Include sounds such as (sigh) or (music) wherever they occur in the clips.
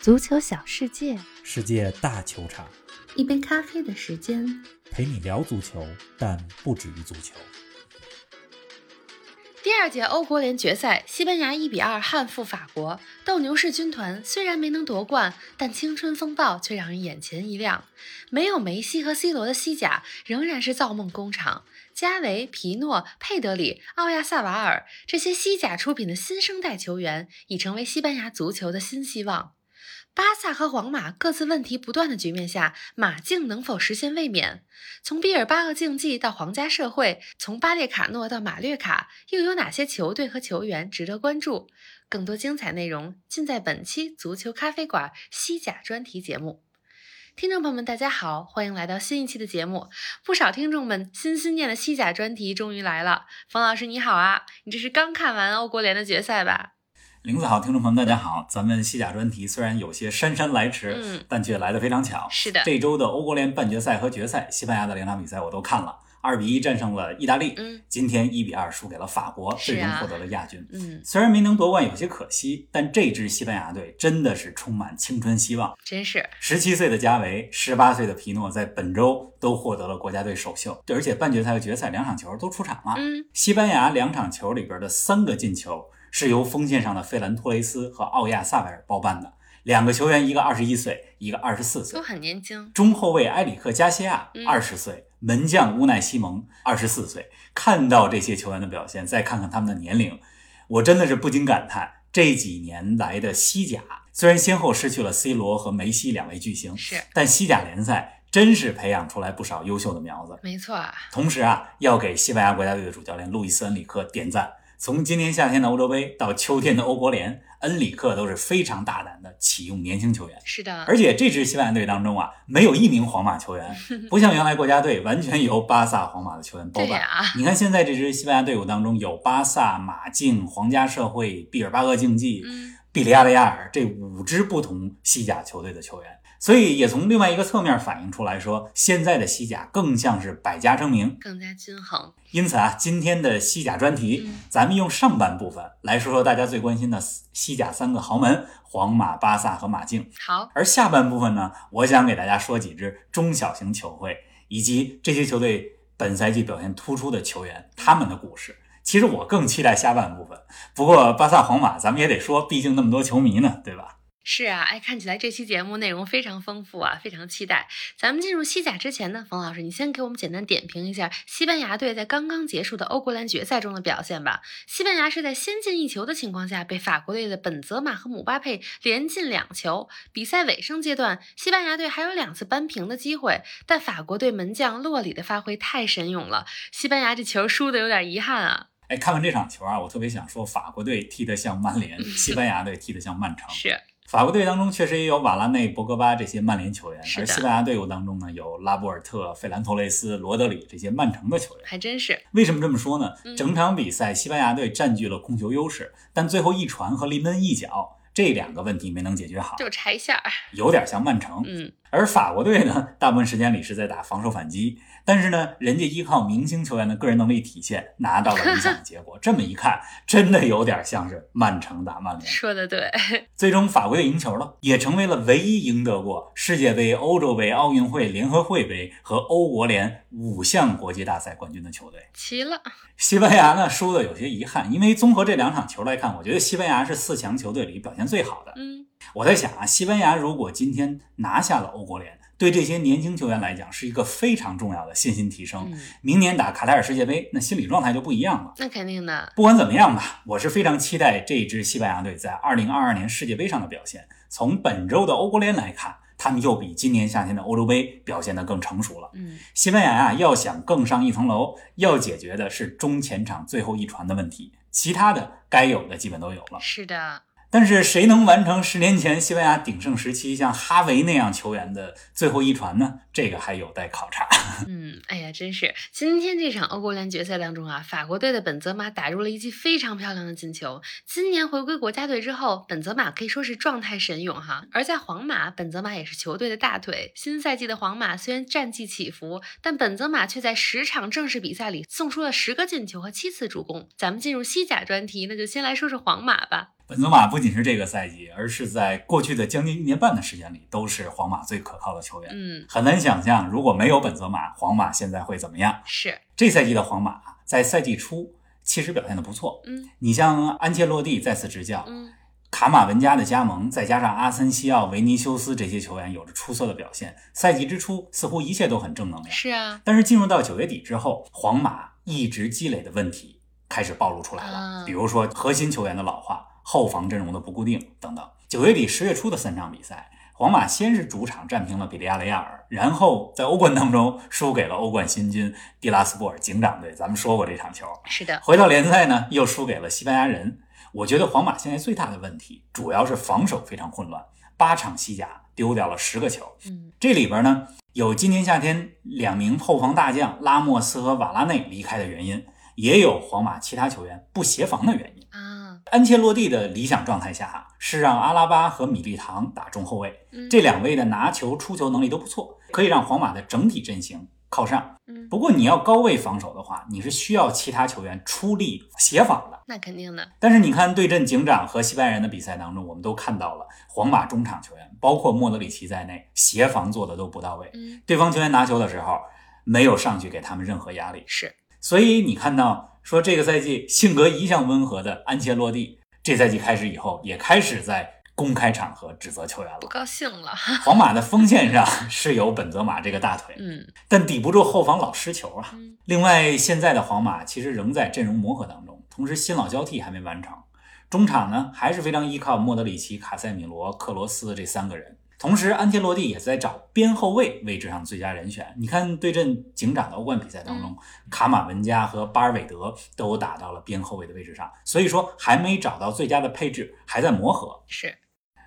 足球小世界，世界大球场，一杯咖啡的时间，陪你聊足球，但不止于足球。第二届欧国联决赛，西班牙一比二憾负法国。斗牛士军团虽然没能夺冠，但青春风暴却让人眼前一亮。没有梅西和 C 罗的西甲仍然是造梦工厂。加维、皮诺、佩德里、奥亚萨瓦尔这些西甲出品的新生代球员，已成为西班牙足球的新希望。巴萨和皇马各自问题不断的局面下，马竞能否实现卫冕？从毕尔巴鄂竞技到皇家社会，从巴列卡诺到马略卡，又有哪些球队和球员值得关注？更多精彩内容尽在本期足球咖啡馆西甲专题节目。听众朋友们，大家好，欢迎来到新一期的节目。不少听众们心心念的西甲专题终于来了。冯老师你好啊，你这是刚看完欧国联的决赛吧？林子好，听众朋友们，大家好。咱们西甲专题虽然有些姗姗来迟，嗯，但却来得非常巧。是的，这周的欧国联半决赛和决赛，西班牙的两场比赛我都看了，二比一战胜了意大利，嗯，今天一比二输给了法国，最终获得了亚军。嗯，虽然没能夺冠有些可惜，但这支西班牙队真的是充满青春希望。真是，十七岁的加维，十八岁的皮诺在本周都获得了国家队首秀，而且半决赛和决赛两场球都出场了。嗯，西班牙两场球里边的三个进球是由锋线上的费兰托雷斯和奥亚萨维尔包办的，两个球员一个二十一岁，一个二十四岁都。很年轻。中后卫埃里克加西亚嗯二十岁，门将乌奈西蒙二十四岁。看到这些球员的表现，再看看他们的年龄，我真的是不禁感叹，这几年来的西甲虽然先后失去了 C 罗和梅西两位巨星，是，但西甲联赛真是培养出来不少优秀的苗子。没错啊。同时啊，要给西班牙国家队的主教练路易斯·恩里克点赞。从今年夏天的欧洲杯到秋天的欧国联，恩里克都是非常大胆的启用年轻球员。是的，而且这支西班牙队当中啊，没有一名皇马球员，(laughs) 不像原来国家队完全由巴萨、皇马的球员包办。你看现在这支西班牙队伍当中有巴萨、马竞、皇家社会、毕尔巴鄂竞技、嗯，比利亚雷亚尔这五支不同西甲球队的球员，所以也从另外一个侧面反映出来说，现在的西甲更像是百家争鸣。更加均衡。因此啊，今天的西甲专题，嗯咱们用上半部分来说说大家最关心的西甲三个豪门——皇马、巴萨和马竞。好，而下半部分呢，我想给大家说几支中小型球会以及这些球队本赛季表现突出的球员他们的故事。其实我更期待下半部分，不过巴萨、皇马咱们也得说，毕竟那么多球迷呢，对吧？是啊，哎，看起来这期节目内容非常丰富啊，非常期待。咱们进入西甲之前呢，冯老师，你先给我们简单点评一下西班牙队在刚刚结束的欧国联决赛中的表现吧。西班牙是在先进一球的情况下，被法国队的本泽马和姆巴佩连进两球。比赛尾声阶段，西班牙队还有两次扳平的机会，但法国队门将洛里的发挥太神勇了，西班牙这球输的有点遗憾啊。哎，看完这场球啊，我特别想说，法国队踢得像曼联，(laughs) 西班牙队踢得像曼城。是，法国队当中确实也有瓦拉内、博格巴这些曼联球员，而西班牙队伍当中呢，有拉波尔特、费兰托雷斯、罗德里这些曼城的球员。还真是。为什么这么说呢嗯？整场比赛西班牙队占据了控球优势，但最后一传和临门一脚这两个问题没能解决好，就差一下儿，有点像曼城。嗯，而法国队呢，大部分时间里是在打防守反击，但是呢，人家依靠明星球员的个人能力体现，拿到了理想的结果。(laughs) 这么一看，真的有点像是曼城打曼联。说的对，(laughs) 最终法国队赢球了，也成为了唯一赢得过世界杯、欧洲杯、奥运会、联合会杯和欧国联五项国际大赛冠军的球队。齐了，西班牙呢输的有些遗憾，因为综合这两场球来看，我觉得西班牙是四强球队里表现最好的。嗯，我在想啊，西班牙如果今天拿下了欧国联，对这些年轻球员来讲是一个非常重要的信心提升。嗯，明年打卡塔尔世界杯，那心理状态就不一样了。那肯定的，不管怎么样吧，我是非常期待这支西班牙队在2022年世界杯上的表现。从本周的欧国联来看，他们又比今年夏天的欧洲杯表现得更成熟了。嗯，西班牙啊、要想更上一层楼，要解决的是中前场最后一传的问题，其他的该有的基本都有了。是的，但是谁能完成十年前西班牙鼎盛时期像哈维那样球员的最后一传呢？这个还有待考察。(laughs) 嗯，哎呀，真是今天这场欧国联决赛当中啊，法国队的本泽马打入了一记非常漂亮的进球。今年回归国家队之后，本泽马可以说是状态神勇哈。而在皇马，本泽马也是球队的大腿。新赛季的皇马虽然战绩起伏，但本泽马却在十场正式比赛里送出了十个进球和七次助攻。咱们进入西甲专题，那就先来说说皇马吧。本泽马不仅是这个赛季，而是在过去的将近一年半的时间里，都是皇马最可靠的球员。嗯，很难想象，如果没有本泽马，皇马现在会怎么样？是，这赛季的皇马在赛季初其实表现的不错。嗯你像安切洛蒂再次执教，嗯卡马文加的加盟，再加上阿森西奥、维尼修斯这些球员有着出色的表现，赛季之初似乎一切都很正能量。是啊，但是进入到九月底之后，皇马一直积累的问题开始暴露出来了，啊比如说核心球员的老化、后防阵容的不固定等等。九月底十月初的三场比赛，皇马先是主场战平了比利亚雷亚尔，然后在欧冠当中输给了欧冠新军蒂拉斯波尔警长队。咱们说过这场球，是的，回到联赛呢，又输给了西班牙人。我觉得皇马现在最大的问题主要是防守非常混乱，八场西甲丢掉了十个球。嗯这里边呢有今年夏天两名后防大将拉莫斯和瓦拉内离开的原因，也有皇马其他球员不协防的原因。啊，安切洛蒂的理想状态下哈是让阿拉巴和米利唐打中后卫，嗯这两位的拿球、出球能力都不错，可以让皇马的整体阵型靠上。嗯，不过你要高位防守的话，你是需要其他球员出力协防的。那肯定的，但是你看对阵警长和西班牙人的比赛当中，我们都看到了皇马中场球员，包括莫德里奇在内，协防做的都不到位。嗯对方球员拿球的时候，没有上去给他们任何压力。是，所以你看到说这个赛季性格一向温和的安切洛蒂，这赛季开始以后也开始在公开场合指责球员了不了。高兴了，(laughs) 皇马的锋线上是有本泽马这个大腿，嗯但抵不住后防老失球啊。嗯另外，现在的皇马其实仍在阵容磨合当中，同时新老交替还没完成。中场呢还是非常依靠莫德里奇、卡塞米罗、克罗斯这三个人。同时，安切洛蒂也在找边后卫位置上最佳人选。你看，对阵警长的欧冠比赛当中，卡马文加和巴尔韦德都打到了边后卫的位置上，所以说还没找到最佳的配置，还在磨合。是，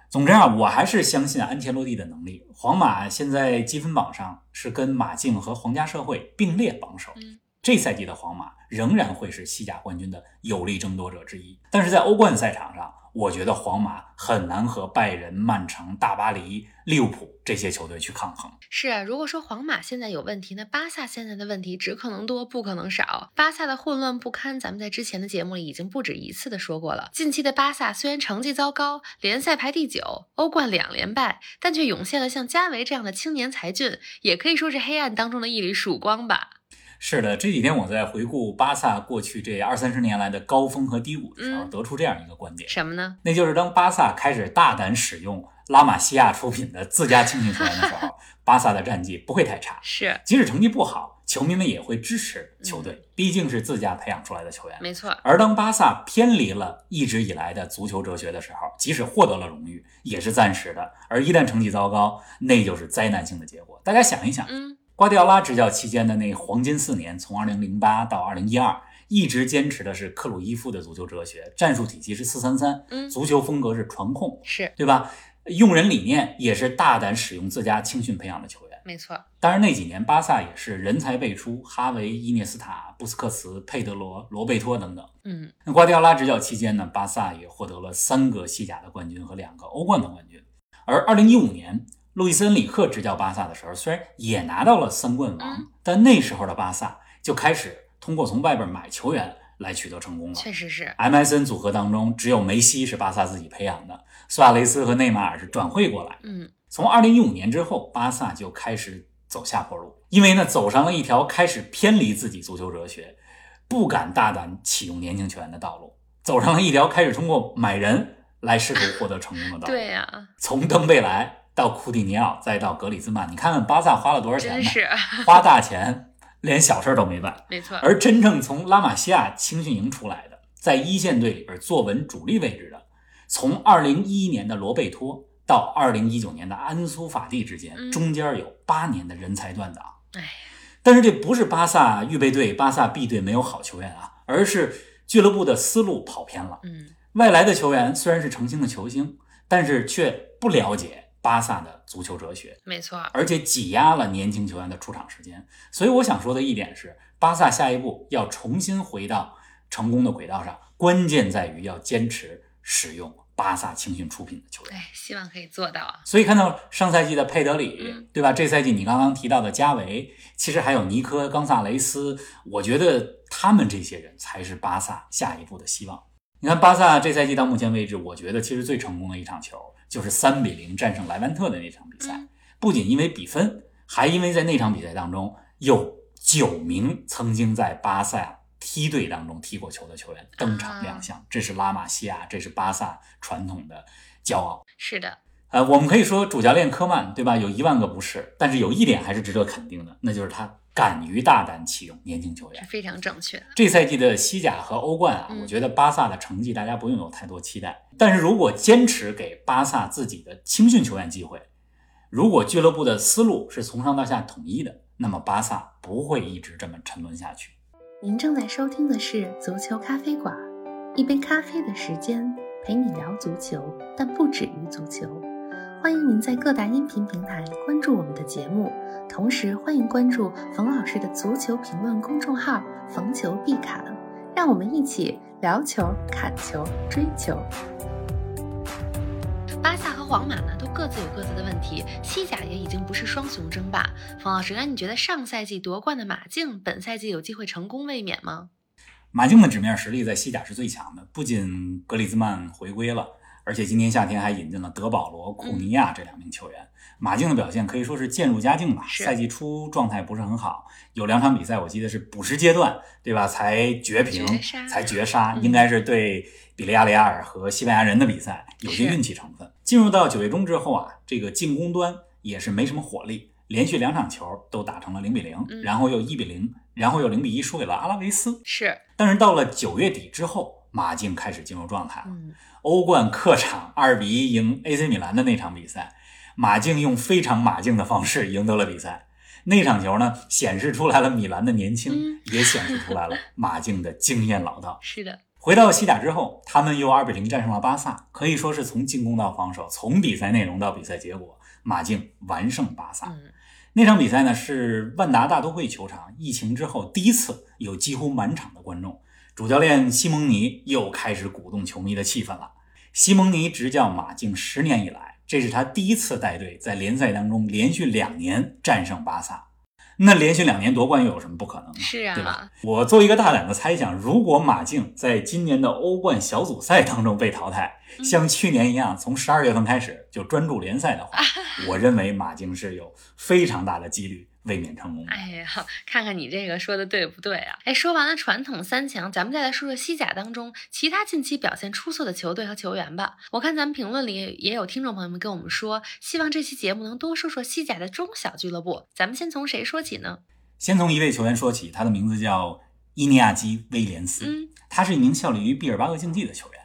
总之啊，我还是相信安切洛蒂的能力。皇马现在积分榜上是跟马竞和皇家社会并列榜首。嗯这赛季的皇马仍然会是西甲冠军的有力争夺者之一。但是在欧冠赛场上，我觉得皇马很难和拜仁、曼城、大巴黎、利物浦这些球队去抗衡。是啊，如果说皇马现在有问题，那巴萨现在的问题只可能多，不可能少。巴萨的混乱不堪，咱们在之前的节目里已经不止一次的说过了。近期的巴萨虽然成绩糟糕，联赛排第九，欧冠两连败，但却涌现了像加维这样的青年才俊，也可以说是黑暗当中的一缕曙光吧。是的，这几天我在回顾巴萨过去这二三十年来的高峰和低谷的时候，嗯得出这样一个观点，什么呢？那就是当巴萨开始大胆使用拉玛西亚出品的自家青训球员的时候，(laughs) 巴萨的战绩不会太差。是，即使成绩不好，球迷们也会支持球队，毕竟是自家培养出来的球员。没错，而当巴萨偏离了一直以来的足球哲学的时候，即使获得了荣誉，也是暂时的。而一旦成绩糟糕，那就是灾难性的结果。大家想一想，嗯，瓜迪奥拉执教期间的那黄金四年，从2008到2012，一直坚持的是克鲁伊夫的足球哲学，战术体系是4-3-3，嗯足球风格是传控，是对吧？用人理念也是大胆使用自家青训培养的球员。没错，当然，那几年巴萨也是人才辈出，哈维、伊涅斯塔、布斯克茨、佩德罗、罗贝托等等。嗯，那瓜迪奥拉执教期间呢，巴萨也获得了三个西甲的冠军和两个欧冠的冠军。而2015年，路易斯恩里克执教巴萨的时候，虽然也拿到了三冠王，嗯但那时候的巴萨就开始通过从外边买球员来取得成功了。确实是，MSN 组合当中，只有梅西是巴萨自己培养的，苏亚雷斯和内马尔是转会过来。嗯，从二零一五年之后，巴萨就开始走下坡路，因为呢，走上了一条开始偏离自己足球哲学，不敢大胆启用年轻球员的道路，走上了一条开始通过买人来试图获得成功的道路。对呀、从登贝莱到库蒂尼奥，再到格里兹曼，你看看巴萨花了多少钱呢？是，(laughs) 花大钱，连小事都没办。没错，而真正从拉玛西亚青训营出来的，在一线队里边坐稳主力位置的，从二零一一年的罗贝托到二零一九年的安苏法蒂之间，嗯中间有八年的人才断档。哎，但是这不是巴萨预备队、巴萨 B 队没有好球员啊，而是俱乐部的思路跑偏了。嗯，外来的球员虽然是成星的球星，但是却不了解巴萨的足球哲学。没错，而且挤压了年轻球员的出场时间。所以我想说的一点是，巴萨下一步要重新回到成功的轨道上，关键在于要坚持使用巴萨青训出品的球员。哎，希望可以做到啊。所以看到上赛季的佩德里嗯，对吧？这赛季你刚刚提到的加维，其实还有尼科、冈萨雷斯，我觉得他们这些人才是巴萨下一步的希望。你看巴萨这赛季到目前为止，我觉得其实最成功的一场球就是三比零战胜莱万特的那场比赛。嗯不仅因为比分，还因为在那场比赛当中有九名曾经在巴萨梯队当中踢过球的球员登场亮相，这是拉玛西亚，这是巴萨传统的骄傲。是的，呃，我们可以说主教练科曼，对吧？有一万个不是，但是有一点还是值得肯定的，那就是他敢于大胆启用年轻球员是。非常正确的。这赛季的西甲和欧冠啊，嗯我觉得巴萨的成绩大家不用有太多期待。但是如果坚持给巴萨自己的青训球员机会，如果俱乐部的思路是从上到下统一的，那么巴萨不会一直这么沉沦下去。您正在收听的是足球咖啡馆，一杯咖啡的时间陪你聊足球，但不止于足球。欢迎您在各大音频平台关注我们的节目，同时欢迎关注冯老师的足球评论公众号“冯球必侃”，让我们一起聊球、砍球、追球。巴萨和皇马呢，都各自有各自的问题，西甲也已经不是双雄争霸。冯老师，那你觉得上赛季夺冠的马竞，本赛季有机会成功卫冕吗？马竞的纸面实力在西甲是最强的，不仅格里兹曼回归了，而且今年夏天还引进了德保罗、库尼亚这两名球员。马竞的表现可以说是渐入佳境吧。赛季初状态不是很好，有两场比赛我记得是补时阶段，对吧？才绝平，绝才绝杀，嗯应该是对比利亚雷亚尔和西班牙人的比赛，有些运气成分。进入到九月中之后啊，这个进攻端也是没什么火力，连续两场球都打成了零比零、嗯然后又一比零，然后又零比一输给了阿拉维斯。是，但是到了九月底之后，马竞开始进入状态了。嗯，欧冠客场二比一赢 AC 米兰的那场比赛，马竞用非常马竞的方式赢得了比赛。那场球呢，显示出来了米兰的年轻，嗯也显示出来了 (laughs) 马竞的经验老道。是的，回到西甲之后，他们又二比零战胜了巴萨，可以说是从进攻到防守，从比赛内容到比赛结果，马竞完胜巴萨。嗯，那场比赛呢是万达大都会球场疫情之后第一次有几乎满场的观众，主教练西蒙尼又开始鼓动球迷的气氛了。西蒙尼执教马竞十年以来，这是他第一次带队在联赛当中连续两年战胜巴萨。那连续两年夺冠又有什么不可能呢？是啊对吧？我做一个大胆的猜想，如果马竞在今年的欧冠小组赛当中被淘汰，嗯像去年一样从十二月份开始就专注联赛的话，(laughs) 我认为马竞是有非常大的几率卫冕成功的。哎呀，看看你这个说的对不对啊？哎，说完了传统三强，咱们再来说说西甲当中其他近期表现出色的球队和球员吧。我看咱们评论里也有听众朋友们跟我们说，希望这期节目能多说说西甲的中小俱乐部。咱们先从谁说起呢？先从一位球员说起，他的名字叫伊尼亚基·威廉斯，嗯，他是一名效力于毕尔巴鄂竞技的球员。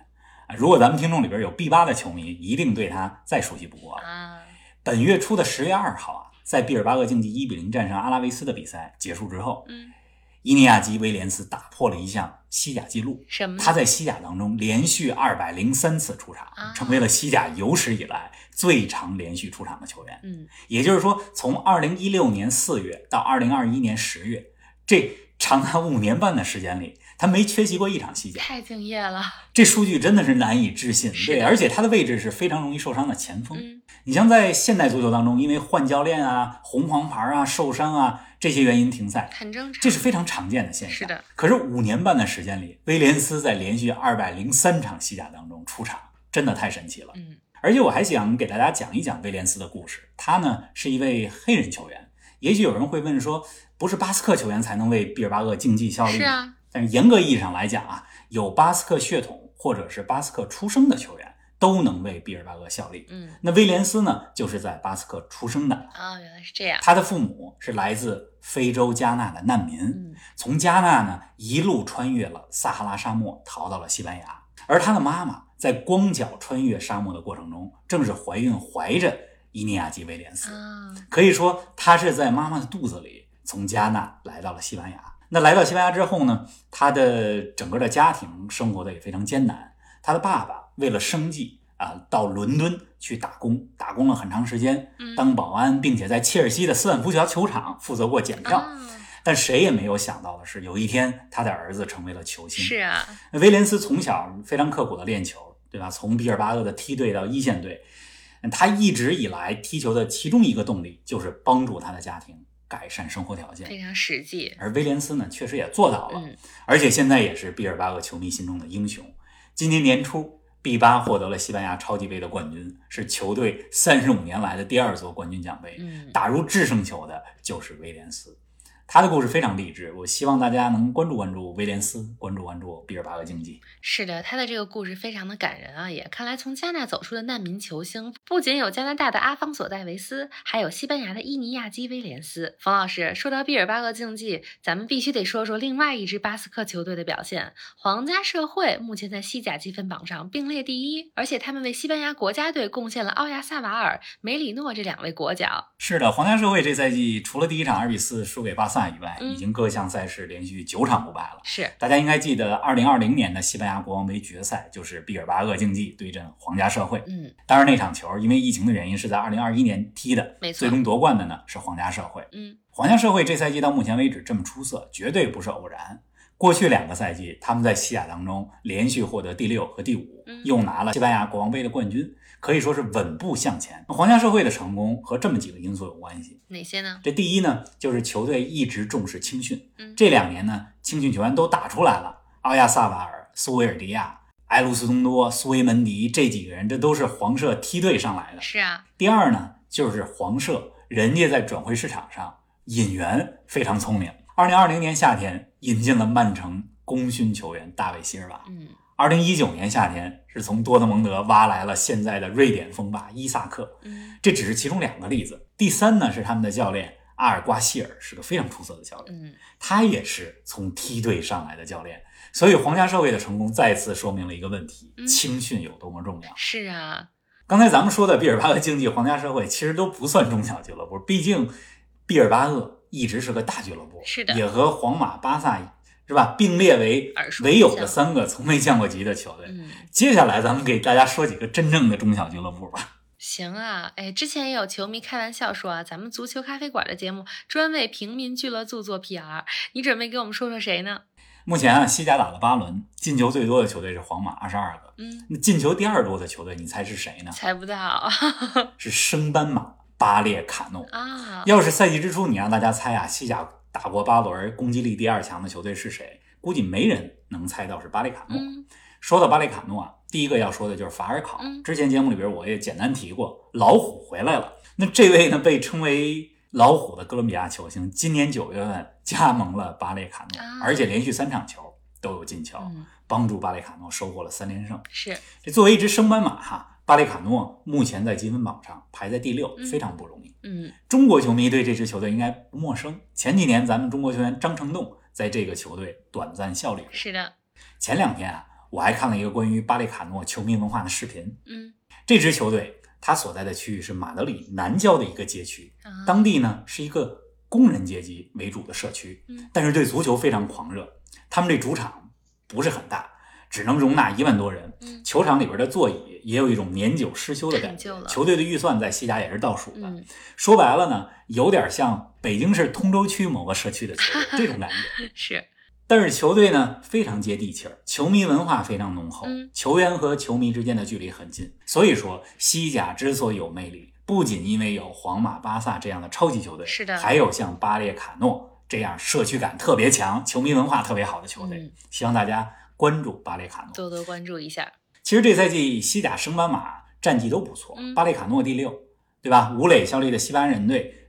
啊，如果咱们听众里边有毕巴的球迷，一定对他再熟悉不过了。啊，本月初的十月二号啊，在毕尔巴鄂竞技一比零战胜阿拉维斯的比赛结束之后，嗯，伊尼亚基·威廉斯打破了一项西甲纪录。什么？他在西甲当中连续二百零三次出场啊，成为了西甲有史以来最长连续出场的球员。嗯，也就是说，从二零一六年四月到二零二一年十月，这长达五年半的时间里，他没缺席过一场西甲。太敬业了。这数据真的是难以置信。对，而且他的位置是非常容易受伤的前锋。嗯，你像在现代足球当中，因为换教练啊、红黄牌啊、受伤啊这些原因停赛，很正常。这是非常常见的现象。是的。可是五年半的时间里，威廉斯在连续二百零三场西甲当中出场，真的太神奇了。嗯，而且我还想给大家讲一讲威廉斯的故事。他呢是一位黑人球员。也许有人会问说，不是巴斯克球员才能为毕尔巴鄂竞技效力吗？是啊，但是严格意义上来讲啊，有巴斯克血统或者是巴斯克出生的球员都能为毕尔巴鄂效力。嗯，那威廉斯呢，就是在巴斯克出生的，啊，原来是这样。他的父母是来自非洲加纳的难民，嗯，从加纳呢一路穿越了撒哈拉沙漠，逃到了西班牙。而他的妈妈在光脚穿越沙漠的过程中，正是怀孕怀着伊尼亚基·威廉斯。啊，可以说，他是在妈妈的肚子里从加纳来到了西班牙。那来到西班牙之后呢，他的整个的家庭生活的也非常艰难。他的爸爸为了生计啊，到伦敦去打工，打工了很长时间，嗯当保安，并且在切尔西的斯坦福桥球场负责过检票。啊，但谁也没有想到的是，有一天他的儿子成为了球星。是啊，威廉斯从小非常刻苦的练球，对吧？从毕尔巴鄂的梯队到一线队，他一直以来踢球的其中一个动力就是帮助他的家庭改善生活条件。非常实际。而威廉斯呢，确实也做到了，嗯，而且现在也是毕尔巴鄂球迷心中的英雄。今年年初，B 八获得了西班牙超级杯的冠军，是球队三十五年来的第二座冠军奖杯。嗯，打入制胜球的就是威廉斯。他的故事非常励志，我希望大家能关注关注威廉斯，关注关注毕尔巴鄂竞技。是的，他的这个故事非常的感人啊！也看来从加纳走出的难民球星，不仅有加拿大的阿方索·戴维斯，还有西班牙的伊尼亚基·威廉斯。冯老师说到毕尔巴鄂竞技，咱们必须得说说另外一支巴斯克球队的表现。皇家社会目前在西甲积分榜上并列第一，而且他们为西班牙国家队贡献了奥亚萨瓦尔、梅里诺这两位国脚。是的，皇家社会这赛季除了第一场二比四输给巴萨以外，嗯已经各项赛事连续九场不败了。是，大家应该记得，二零二零年的西班牙国王杯决赛就是毕尔巴鄂竞技对阵皇家社会。嗯当然，那场球因为疫情的原因是在二零二一年踢的，没错最终夺冠的呢是皇家社会。嗯皇家社会这赛季到目前为止这么出色，绝对不是偶然。过去两个赛季，他们在西甲当中连续获得第六和第五嗯，又拿了西班牙国王杯的冠军，可以说是稳步向前。皇家社会的成功和这么几个因素有关系。哪些呢？这第一呢，就是球队一直重视青训嗯，这两年呢，青训球员都打出来了，奥亚萨瓦尔、苏维尔迪亚、埃卢斯东多、苏维门迪这几个人，这都是黄社梯队上来的。是啊，第二呢，就是黄社，人家在转会市场上引援非常聪明。二零二零年夏天引进了曼城功勋球员大卫席尔瓦，嗯二零一九年夏天是从多特蒙德挖来了现在的瑞典锋霸伊萨克，嗯这只是其中两个例子。第三呢，是他们的教练阿尔瓜希尔是个非常出色的教练，嗯，他也是从梯队上来的教练。所以皇家社会的成功再次说明了一个问题：嗯青训有多么重要。是啊，刚才咱们说的毕尔巴鄂竞技、皇家社会其实都不算中小俱乐部，毕竟毕尔巴鄂一直是个大俱乐部，是的也和皇马、巴萨是吧并列为唯有的三个从没降过级的球队。嗯。接下来咱们给大家说几个真正的中小俱乐部吧。行啊，哎，之前也有球迷开玩笑说啊，咱们足球咖啡馆的节目专为平民俱乐部做 PR，你准备给我们说说谁呢？目前啊，西甲打了八轮，进球最多的球队是皇马，二十二个。嗯，那进球第二多的球队，你猜是谁呢？猜不到 (laughs) 是升班马巴列卡诺。啊，要是赛季之初你让大家猜啊，西甲打过八轮，攻击力第二强的球队是谁？估计没人能猜到是巴列卡诺。嗯说到巴列卡诺啊，第一个要说的就是法尔考。嗯之前节目里边我也简单提过，老虎回来了。那这位呢，被称为老虎的哥伦比亚球星，今年九月份加盟了巴列卡诺，啊而且连续三场球都有进球，嗯，帮助巴列卡诺收获了三连胜。是，这作为一支升班马哈，巴列卡诺目前在积分榜上排在第六，嗯非常不容易。嗯中国球迷对这支球队应该不陌生。前几年咱们中国球员张成栋在这个球队短暂效力。是的，前两天啊，我还看了一个关于巴列卡诺球迷文化的视频。嗯这支球队它所在的区域是马德里南郊的一个街区，啊，当地呢是一个工人阶级为主的社区嗯，但是对足球非常狂热。他们这主场不是很大，只能容纳一万多人。嗯球场里边的座椅也有一种年久失修的感觉球队的预算在西甲也是倒数的。嗯说白了呢，有点像北京市通州区某个社区的球队这种感觉。(laughs) 是，但是球队呢非常接地气儿，球迷文化非常浓厚，嗯球员和球迷之间的距离很近。所以说，西甲之所以有魅力，不仅因为有皇马、巴萨这样的超级球队，是的还有像巴列卡诺这样社区感特别强、球迷文化特别好的球队。嗯希望大家关注巴列卡诺。多多关注一下。其实这赛季西甲升班马战绩都不错，嗯巴列卡诺第六，对吧？吴磊效力的西班牙人队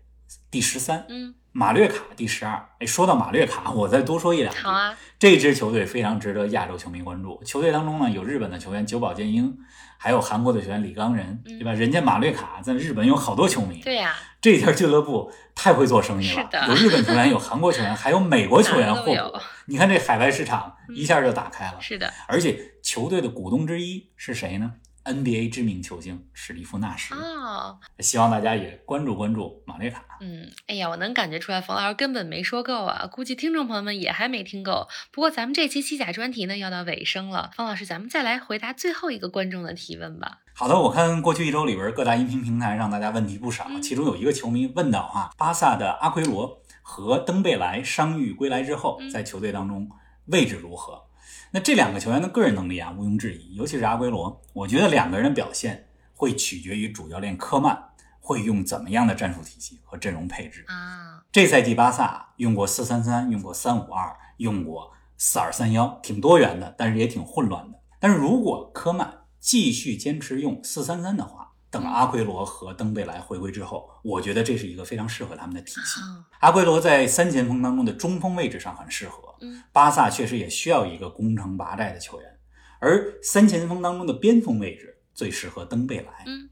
第十三，嗯，马略卡第十二。哎，说到马略卡，(laughs) 我再多说一两句。好啊，这支球队非常值得亚洲球迷关注。球队当中呢，有日本的球员久保建英，还有韩国的球员李刚仁，嗯对吧？人家马略卡在日本有好多球迷。对呀、这家俱乐部太会做生意了，是的有日本球员，有韩国球员，还有美国球员哪都有候补。你看这海外市场一下就打开了。是的而且球队的股东之一是谁呢？NBA 知名球星史蒂夫·纳什。啊，希望大家也关注关注马内卡。嗯，哎呀，我能感觉出来，冯老师根本没说够啊，估计听众朋友们也还没听够。不过咱们这期西甲专题呢要到尾声了，方老师，咱们再来回答最后一个观众的提问吧。好的，我看过去一周里边各大音频平台让大家问题不少，嗯其中有一个球迷问到啊，巴萨的阿奎罗和登贝莱伤愈归来之后嗯，在球队当中位置如何？那这两个球员的个人能力啊，毋庸置疑，尤其是阿圭罗，我觉得两个人的表现会取决于主教练科曼会用怎么样的战术体系和阵容配置。啊，这赛季巴萨用过四三三，用过三五二，用过四二三幺，挺多元的，但是也挺混乱的。但是如果科曼继续坚持用四三三的话，等阿奎罗和登贝莱回归之后，我觉得这是一个非常适合他们的体系。哦阿圭罗在三前锋当中的中锋位置上很适合，嗯巴萨确实也需要一个攻城拔寨的球员，而三前锋当中的边锋位置最适合登贝莱。嗯，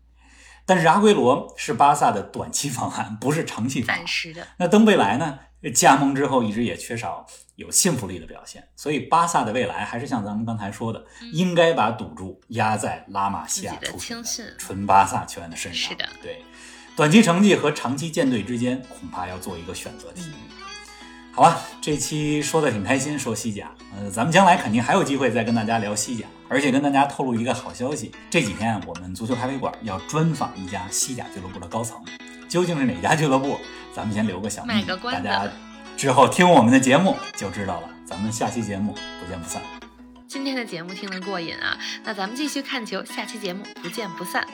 但是阿圭罗是巴萨的短期方案，不是长期方案暂。时的，那登贝莱呢？加盟之后一直也缺少有信服力的表现，所以巴萨的未来还是像咱们刚才说的，嗯应该把赌注压在拉玛西亚出身纯巴萨球员的身上。是的对，短期成绩和长期舰队之间恐怕要做一个选择题。嗯好吧，这期说的挺开心，说西甲，呃，咱们将来肯定还有机会再跟大家聊西甲，而且跟大家透露一个好消息，这几天我们足球咖啡馆要专访一家西甲俱乐部的高层，究竟是哪家俱乐部？咱们先留个小秘密，大家之后听我们的节目就知道了。咱们下期节目不见不散。今天的节目听得过瘾啊，那咱们继续看球，下期节目不见不散。